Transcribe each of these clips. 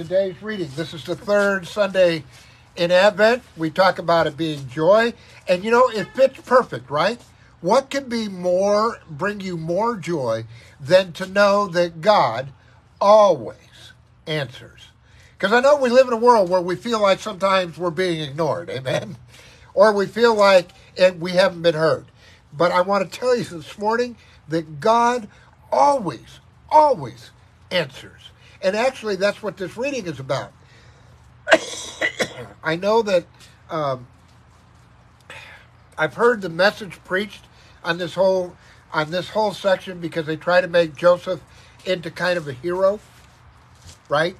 today's reading. This is the third Sunday in Advent. We talk about it being joy, and you know, it fits perfect, right? What can be more, bring you more joy than to know that God always answers? Because I know we live in a world where we feel like sometimes we're being ignored, amen? Or we feel like we haven't been heard. But I want to tell you this morning that God always, always answers. And actually, that's what this reading is about. I know that um, I've heard the message preached on this whole on this whole section because they try to make Joseph into kind of a hero, right?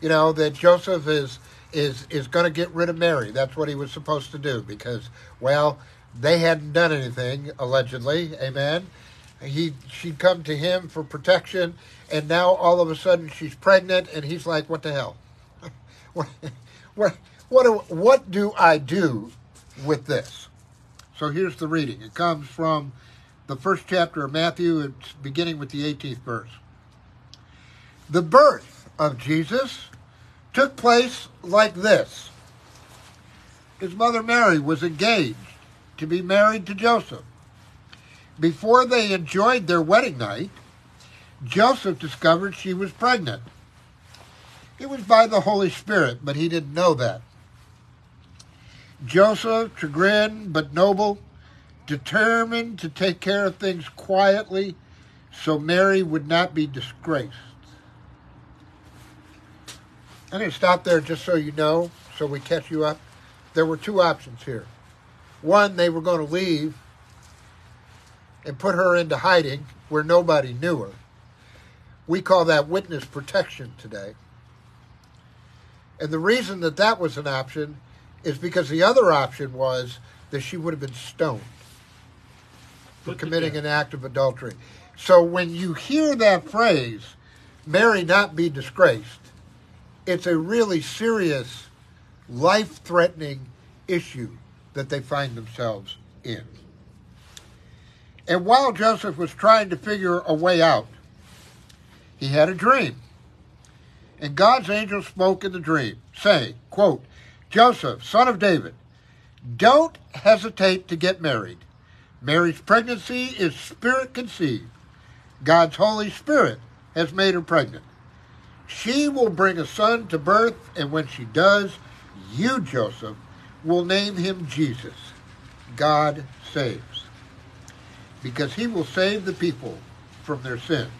You know that Joseph is is is going to get rid of Mary. That's what he was supposed to do because well, they hadn't done anything allegedly. Amen. He she'd come to him for protection, and now all of a sudden she's pregnant, and he's like, "What the hell? what, what, what, do, what do I do with this?" So here's the reading. It comes from the first chapter of Matthew. It's beginning with the 18th verse. The birth of Jesus took place like this. His mother Mary was engaged to be married to Joseph. Before they enjoyed their wedding night, Joseph discovered she was pregnant. It was by the Holy Spirit, but he didn't know that. Joseph, chagrined but noble, determined to take care of things quietly so Mary would not be disgraced. I'm going to stop there just so you know, so we catch you up. There were two options here. One, they were going to leave and put her into hiding where nobody knew her. We call that witness protection today. And the reason that that was an option is because the other option was that she would have been stoned for committing an act of adultery. So when you hear that phrase, Mary not be disgraced, it's a really serious, life threatening issue that they find themselves in. And while Joseph was trying to figure a way out, he had a dream. And God's angel spoke in the dream, saying, quote, Joseph, son of David, don't hesitate to get married. Mary's pregnancy is spirit conceived. God's Holy Spirit has made her pregnant. She will bring a son to birth, and when she does, you, Joseph, will name him Jesus. God saves. Because he will save the people from their sins.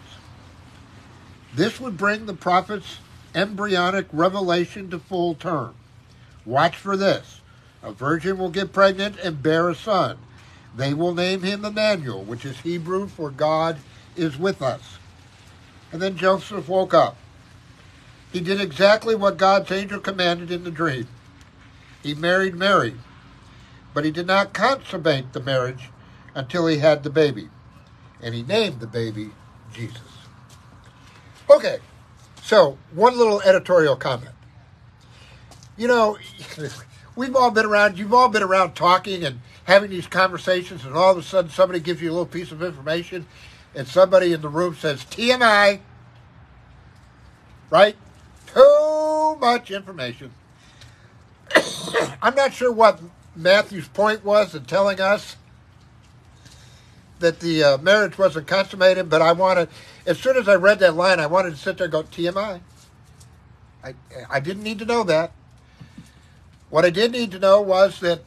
This would bring the prophet's embryonic revelation to full term. Watch for this. A virgin will get pregnant and bear a son. They will name him Emmanuel, which is Hebrew for God is with us. And then Joseph woke up. He did exactly what God's angel commanded in the dream. He married Mary, but he did not consummate the marriage until he had the baby. And he named the baby Jesus. Okay, so one little editorial comment. You know, we've all been around, you've all been around talking and having these conversations, and all of a sudden somebody gives you a little piece of information, and somebody in the room says, TMI, right? Too much information. I'm not sure what Matthew's point was in telling us that the uh, marriage wasn't consummated, but I wanted, as soon as I read that line, I wanted to sit there and go, TMI. I, I didn't need to know that. What I did need to know was that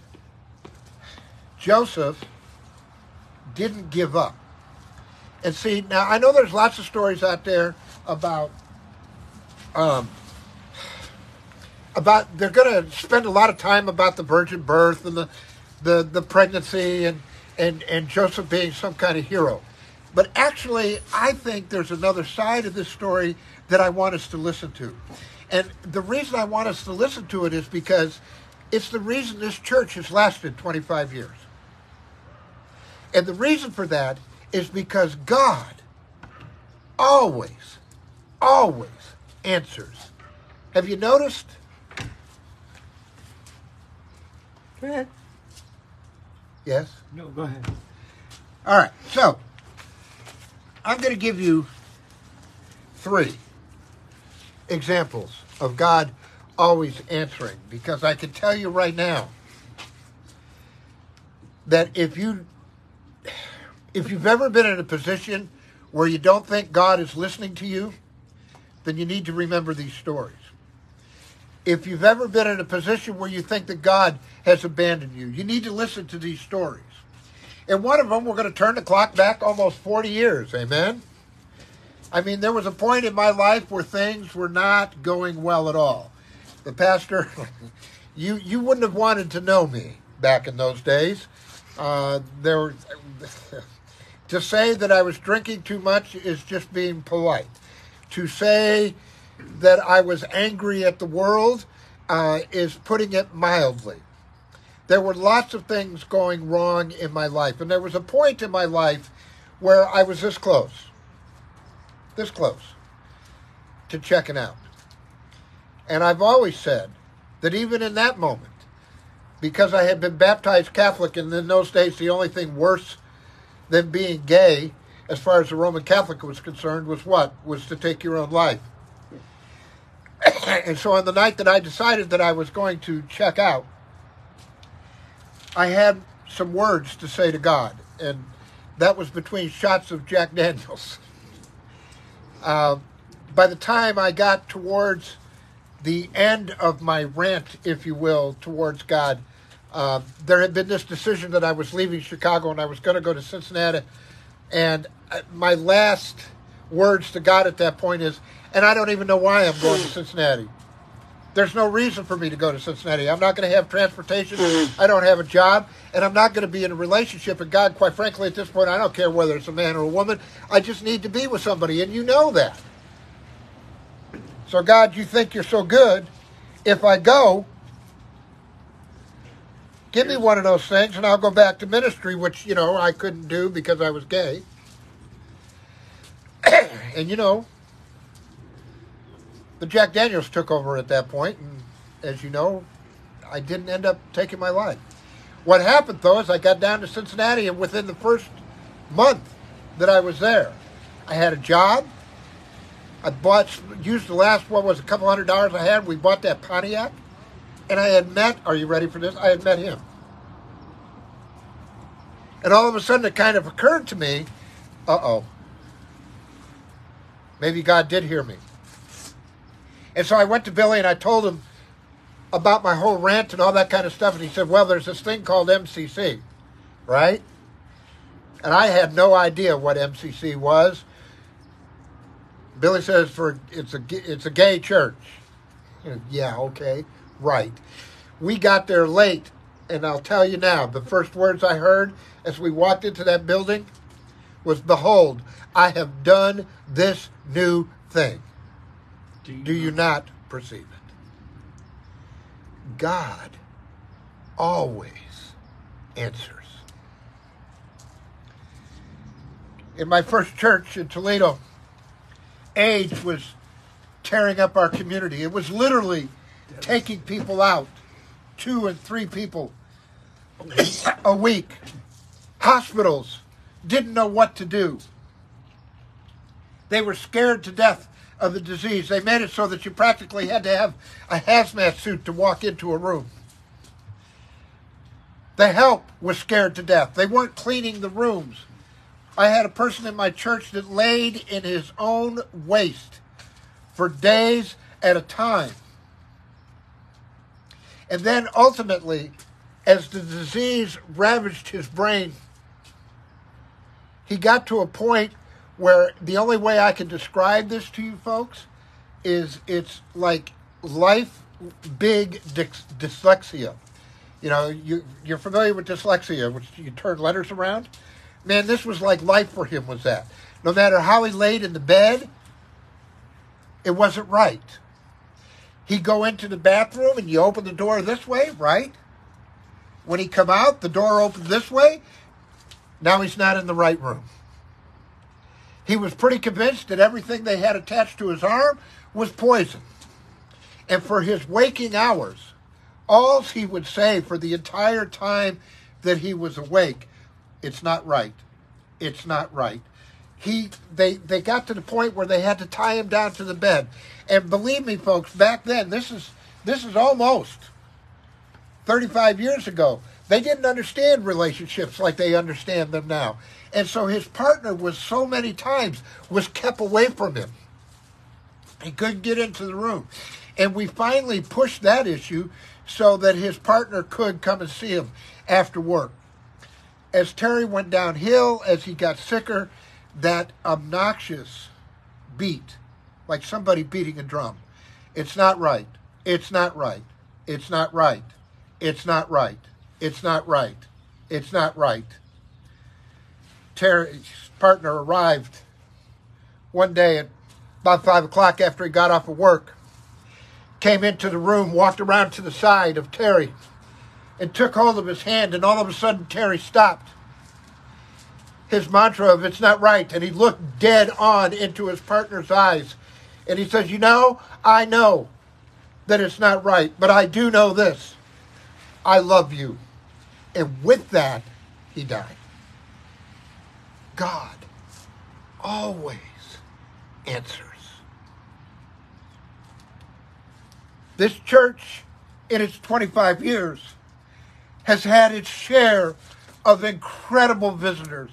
Joseph didn't give up. And see, now I know there's lots of stories out there about um, about they're going to spend a lot of time about the virgin birth and the the, the pregnancy and, and and Joseph being some kind of hero. But actually, I think there's another side of this story that I want us to listen to. And the reason I want us to listen to it is because it's the reason this church has lasted 25 years. And the reason for that is because God always, always answers. Have you noticed? Go ahead. Yes? No, go ahead. All right. So, I'm going to give you three. examples of God always answering because I can tell you right now that if you if you've ever been in a position where you don't think God is listening to you, then you need to remember these stories. If you've ever been in a position where you think that God has abandoned you, you need to listen to these stories. In one of them, we're going to turn the clock back almost 40 years. Amen? I mean, there was a point in my life where things were not going well at all. The pastor, you, you wouldn't have wanted to know me back in those days. Uh, there, to say that I was drinking too much is just being polite. To say that I was angry at the world uh, is putting it mildly. There were lots of things going wrong in my life, and there was a point in my life where I was this close, this close to checking out. And I've always said that even in that moment, because I had been baptized Catholic, and in those days the only thing worse than being gay, as far as the Roman Catholic was concerned, was what? Was to take your own life. And so on the night that I decided that I was going to check out, I had some words to say to God, and that was between shots of Jack Daniels. Uh, by the time I got towards the end of my rant, if you will, towards God, uh, there had been this decision that I was leaving Chicago and I was going to go to Cincinnati. And uh, my last words to God at that point is, and I don't even know why I'm going to Cincinnati. There's no reason for me to go to Cincinnati. I'm not going to have transportation. Mm-hmm. I don't have a job. And I'm not going to be in a relationship. And God, quite frankly, at this point, I don't care whether it's a man or a woman. I just need to be with somebody. And you know that. So, God, you think you're so good. If I go, give me one of those things and I'll go back to ministry, which, you know, I couldn't do because I was gay. And, you know, the Jack Daniels took over at that point, and as you know, I didn't end up taking my life. What happened though is I got down to Cincinnati, and within the first month that I was there, I had a job. I bought, used the last one was a couple hundred dollars I had. We bought that Pontiac, and I had met. Are you ready for this? I had met him, and all of a sudden it kind of occurred to me, uh oh, maybe God did hear me. And so I went to Billy and I told him about my whole rant and all that kind of stuff. And he said, Well, there's this thing called MCC, right? And I had no idea what MCC was. Billy says, "For it's a it's a gay church." Yeah, okay, right. We got there late, and I'll tell you now. The first words I heard as we walked into that building was, "Behold, I have done this new thing." Do you, Do you not perceive it? God always answers. In my first church in Toledo, AIDS was tearing up our community. It was literally taking people out, two and three people oh, a week. Hospitals didn't know what to do. They were scared to death of the disease. They made it so that you practically had to have a hazmat suit to walk into a room. The help was scared to death. They weren't cleaning the rooms. I had a person in my church that laid in his own waste for days at a time. And then ultimately, as the disease ravaged his brain, he got to a point where the only way I can describe this to you folks is it's like life big dys- dyslexia. You know, you you're familiar with dyslexia, which you turn letters around. Man, this was like life for him. Was that no matter how he laid in the bed, it wasn't right. He'd go into the bathroom and you open the door this way, right? When he come out, the door opened this way. Now he's not in the right room. He was pretty convinced that everything they had attached to his arm was poison. And for his waking hours, all he would say for the entire time that he was awake, it's not right. It's not right. he they they got to the point where they had to tie him down to the bed. And believe me, folks, back then this is this is almost 35 years ago. They didn't understand relationships like they understand them now. And so his partner was so many times was kept away from him. He couldn't get into the room. And we finally pushed that issue so that his partner could come and see him after work. As Terry went downhill, as he got sicker, that obnoxious beat, like somebody beating a drum. It's not right. It's not right. It's not right. It's not right. It's not right. It's not right. Terry's partner arrived one day at about five o'clock after he got off of work, came into the room, walked around to the side of Terry, and took hold of his hand, and all of a sudden Terry stopped his mantra of it's not right. And he looked dead on into his partner's eyes. And he says, You know, I know that it's not right, but I do know this. I love you. And with that, he died. God always answers. This church, in its 25 years, has had its share of incredible visitors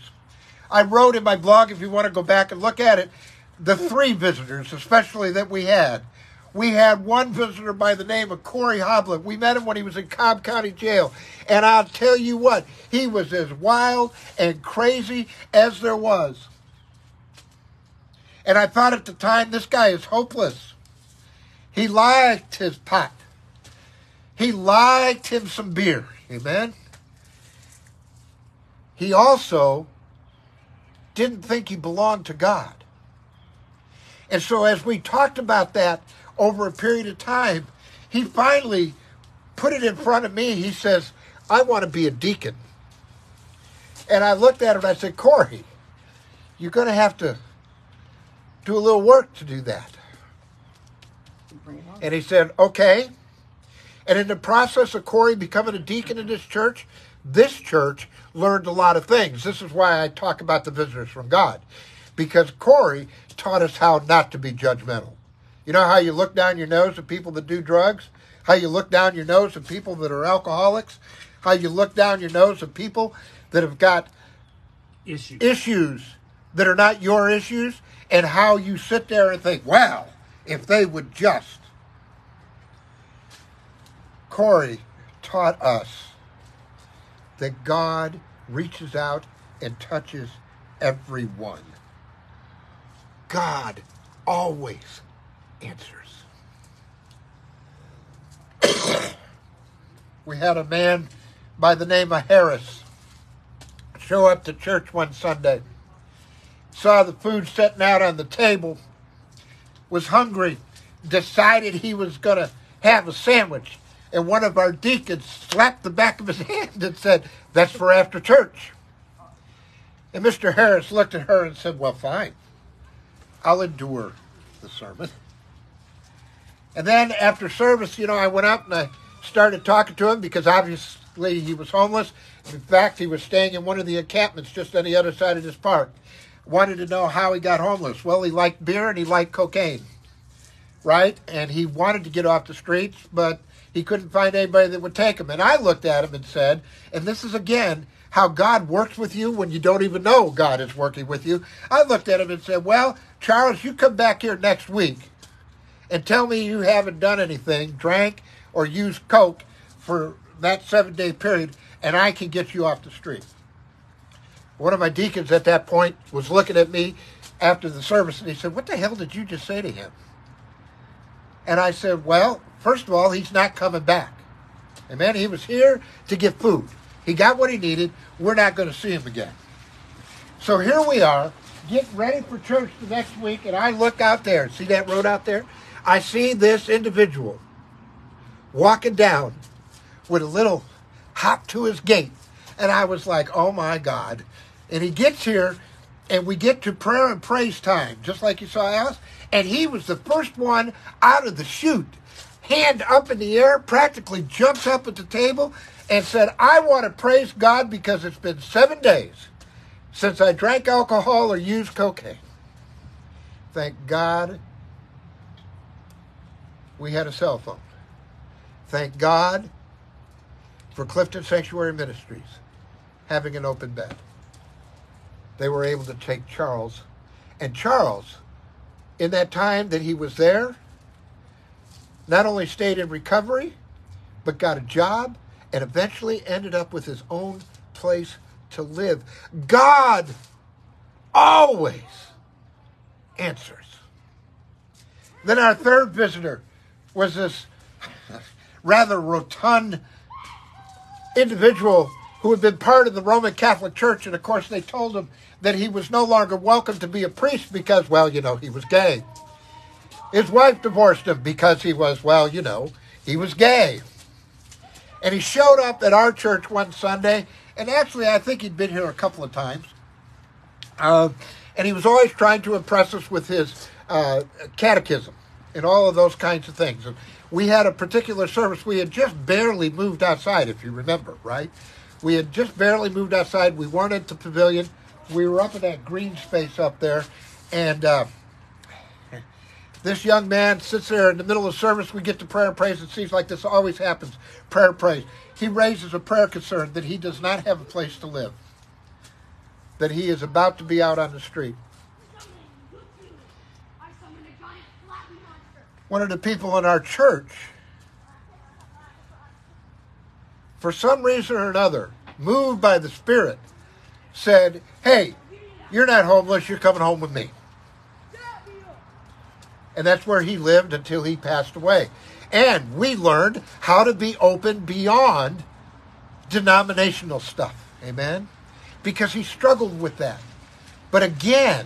I wrote in my blog, if you want to go back and look at it, the three visitors, especially that we had. We had one visitor by the name of Corey Hoblet. We met him when he was in Cobb County Jail. And I'll tell you what, he was as wild and crazy as there was. And I thought at the time, this guy is hopeless. He liked his pot. He liked him some beer. Amen. He also didn't think he belonged to God. And so, as we talked about that over a period of time, he finally put it in front of me. He says, I want to be a deacon. And I looked at him and I said, Corey, you're going to have to do a little work to do that. And he said, okay. And in the process of Corey becoming a deacon in this church, this church learned a lot of things. This is why I talk about the visitors from God, because Corey taught us how not to be judgmental. You know how you look down your nose at people that do drugs? How you look down your nose at people that are alcoholics? How you look down your nose at people that have got issues, issues that are not your issues? And how you sit there and think, wow, if they would just. Corey taught us that God reaches out and touches everyone. God always answers. we had a man by the name of Harris show up to church one Sunday, saw the food sitting out on the table, was hungry, decided he was going to have a sandwich and one of our deacons slapped the back of his hand and said, That's for after church. And Mr. Harris looked at her and said, Well, fine. I'll endure the sermon. And then after service, you know, I went up and I started talking to him because obviously he was homeless. In fact, he was staying in one of the encampments just on the other side of this park. Wanted to know how he got homeless. Well, he liked beer and he liked cocaine, right? And he wanted to get off the streets, but he couldn't find anybody that would take him. And I looked at him and said, and this is again how God works with you when you don't even know God is working with you. I looked at him and said, Well, Charles, you come back here next week and tell me you haven't done anything, drank, or used Coke for that seven day period, and I can get you off the street. One of my deacons at that point was looking at me after the service and he said, What the hell did you just say to him? And I said, Well, First of all, he's not coming back. Amen. He was here to get food. He got what he needed. We're not going to see him again. So here we are, getting ready for church the next week, and I look out there. See that road out there? I see this individual walking down with a little hop to his gait. And I was like, oh my God. And he gets here, and we get to prayer and praise time, just like you saw us. And he was the first one out of the chute hand up in the air, practically jumps up at the table and said, I want to praise God because it's been seven days since I drank alcohol or used cocaine. Thank God we had a cell phone. Thank God for Clifton Sanctuary Ministries having an open bed. They were able to take Charles. And Charles, in that time that he was there, not only stayed in recovery, but got a job and eventually ended up with his own place to live. God always answers. Then our third visitor was this rather rotund individual who had been part of the Roman Catholic Church, and of course they told him that he was no longer welcome to be a priest because, well, you know, he was gay. His wife divorced him because he was, well, you know, he was gay. And he showed up at our church one Sunday, and actually, I think he'd been here a couple of times. Uh, and he was always trying to impress us with his uh, catechism and all of those kinds of things. And we had a particular service. We had just barely moved outside, if you remember, right? We had just barely moved outside. We weren't at the pavilion. We were up in that green space up there, and uh, this young man sits there in the middle of service. We get to prayer and praise. It seems like this always happens. Prayer and praise. He raises a prayer concern that he does not have a place to live, that he is about to be out on the street. One of the people in our church, for some reason or another, moved by the Spirit, said, Hey, you're not homeless, you're coming home with me. And that's where he lived until he passed away. And we learned how to be open beyond denominational stuff. Amen? Because he struggled with that. But again,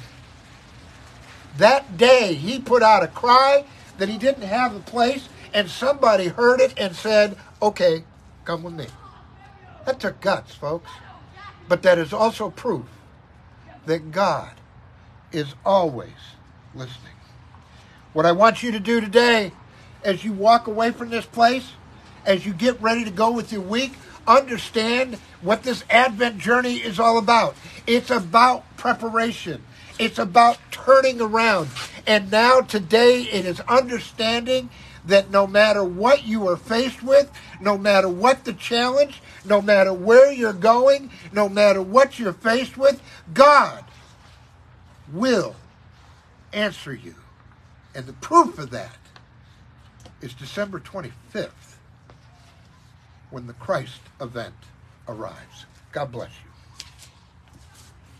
that day he put out a cry that he didn't have a place, and somebody heard it and said, Okay, come with me. That took guts, folks. But that is also proof that God is always listening. What I want you to do today, as you walk away from this place, as you get ready to go with your week, understand what this Advent journey is all about. It's about preparation. It's about turning around. And now, today, it is understanding that no matter what you are faced with, no matter what the challenge, no matter where you're going, no matter what you're faced with, God will answer you. And the proof of that is December 25th when the Christ event arrives. God bless you.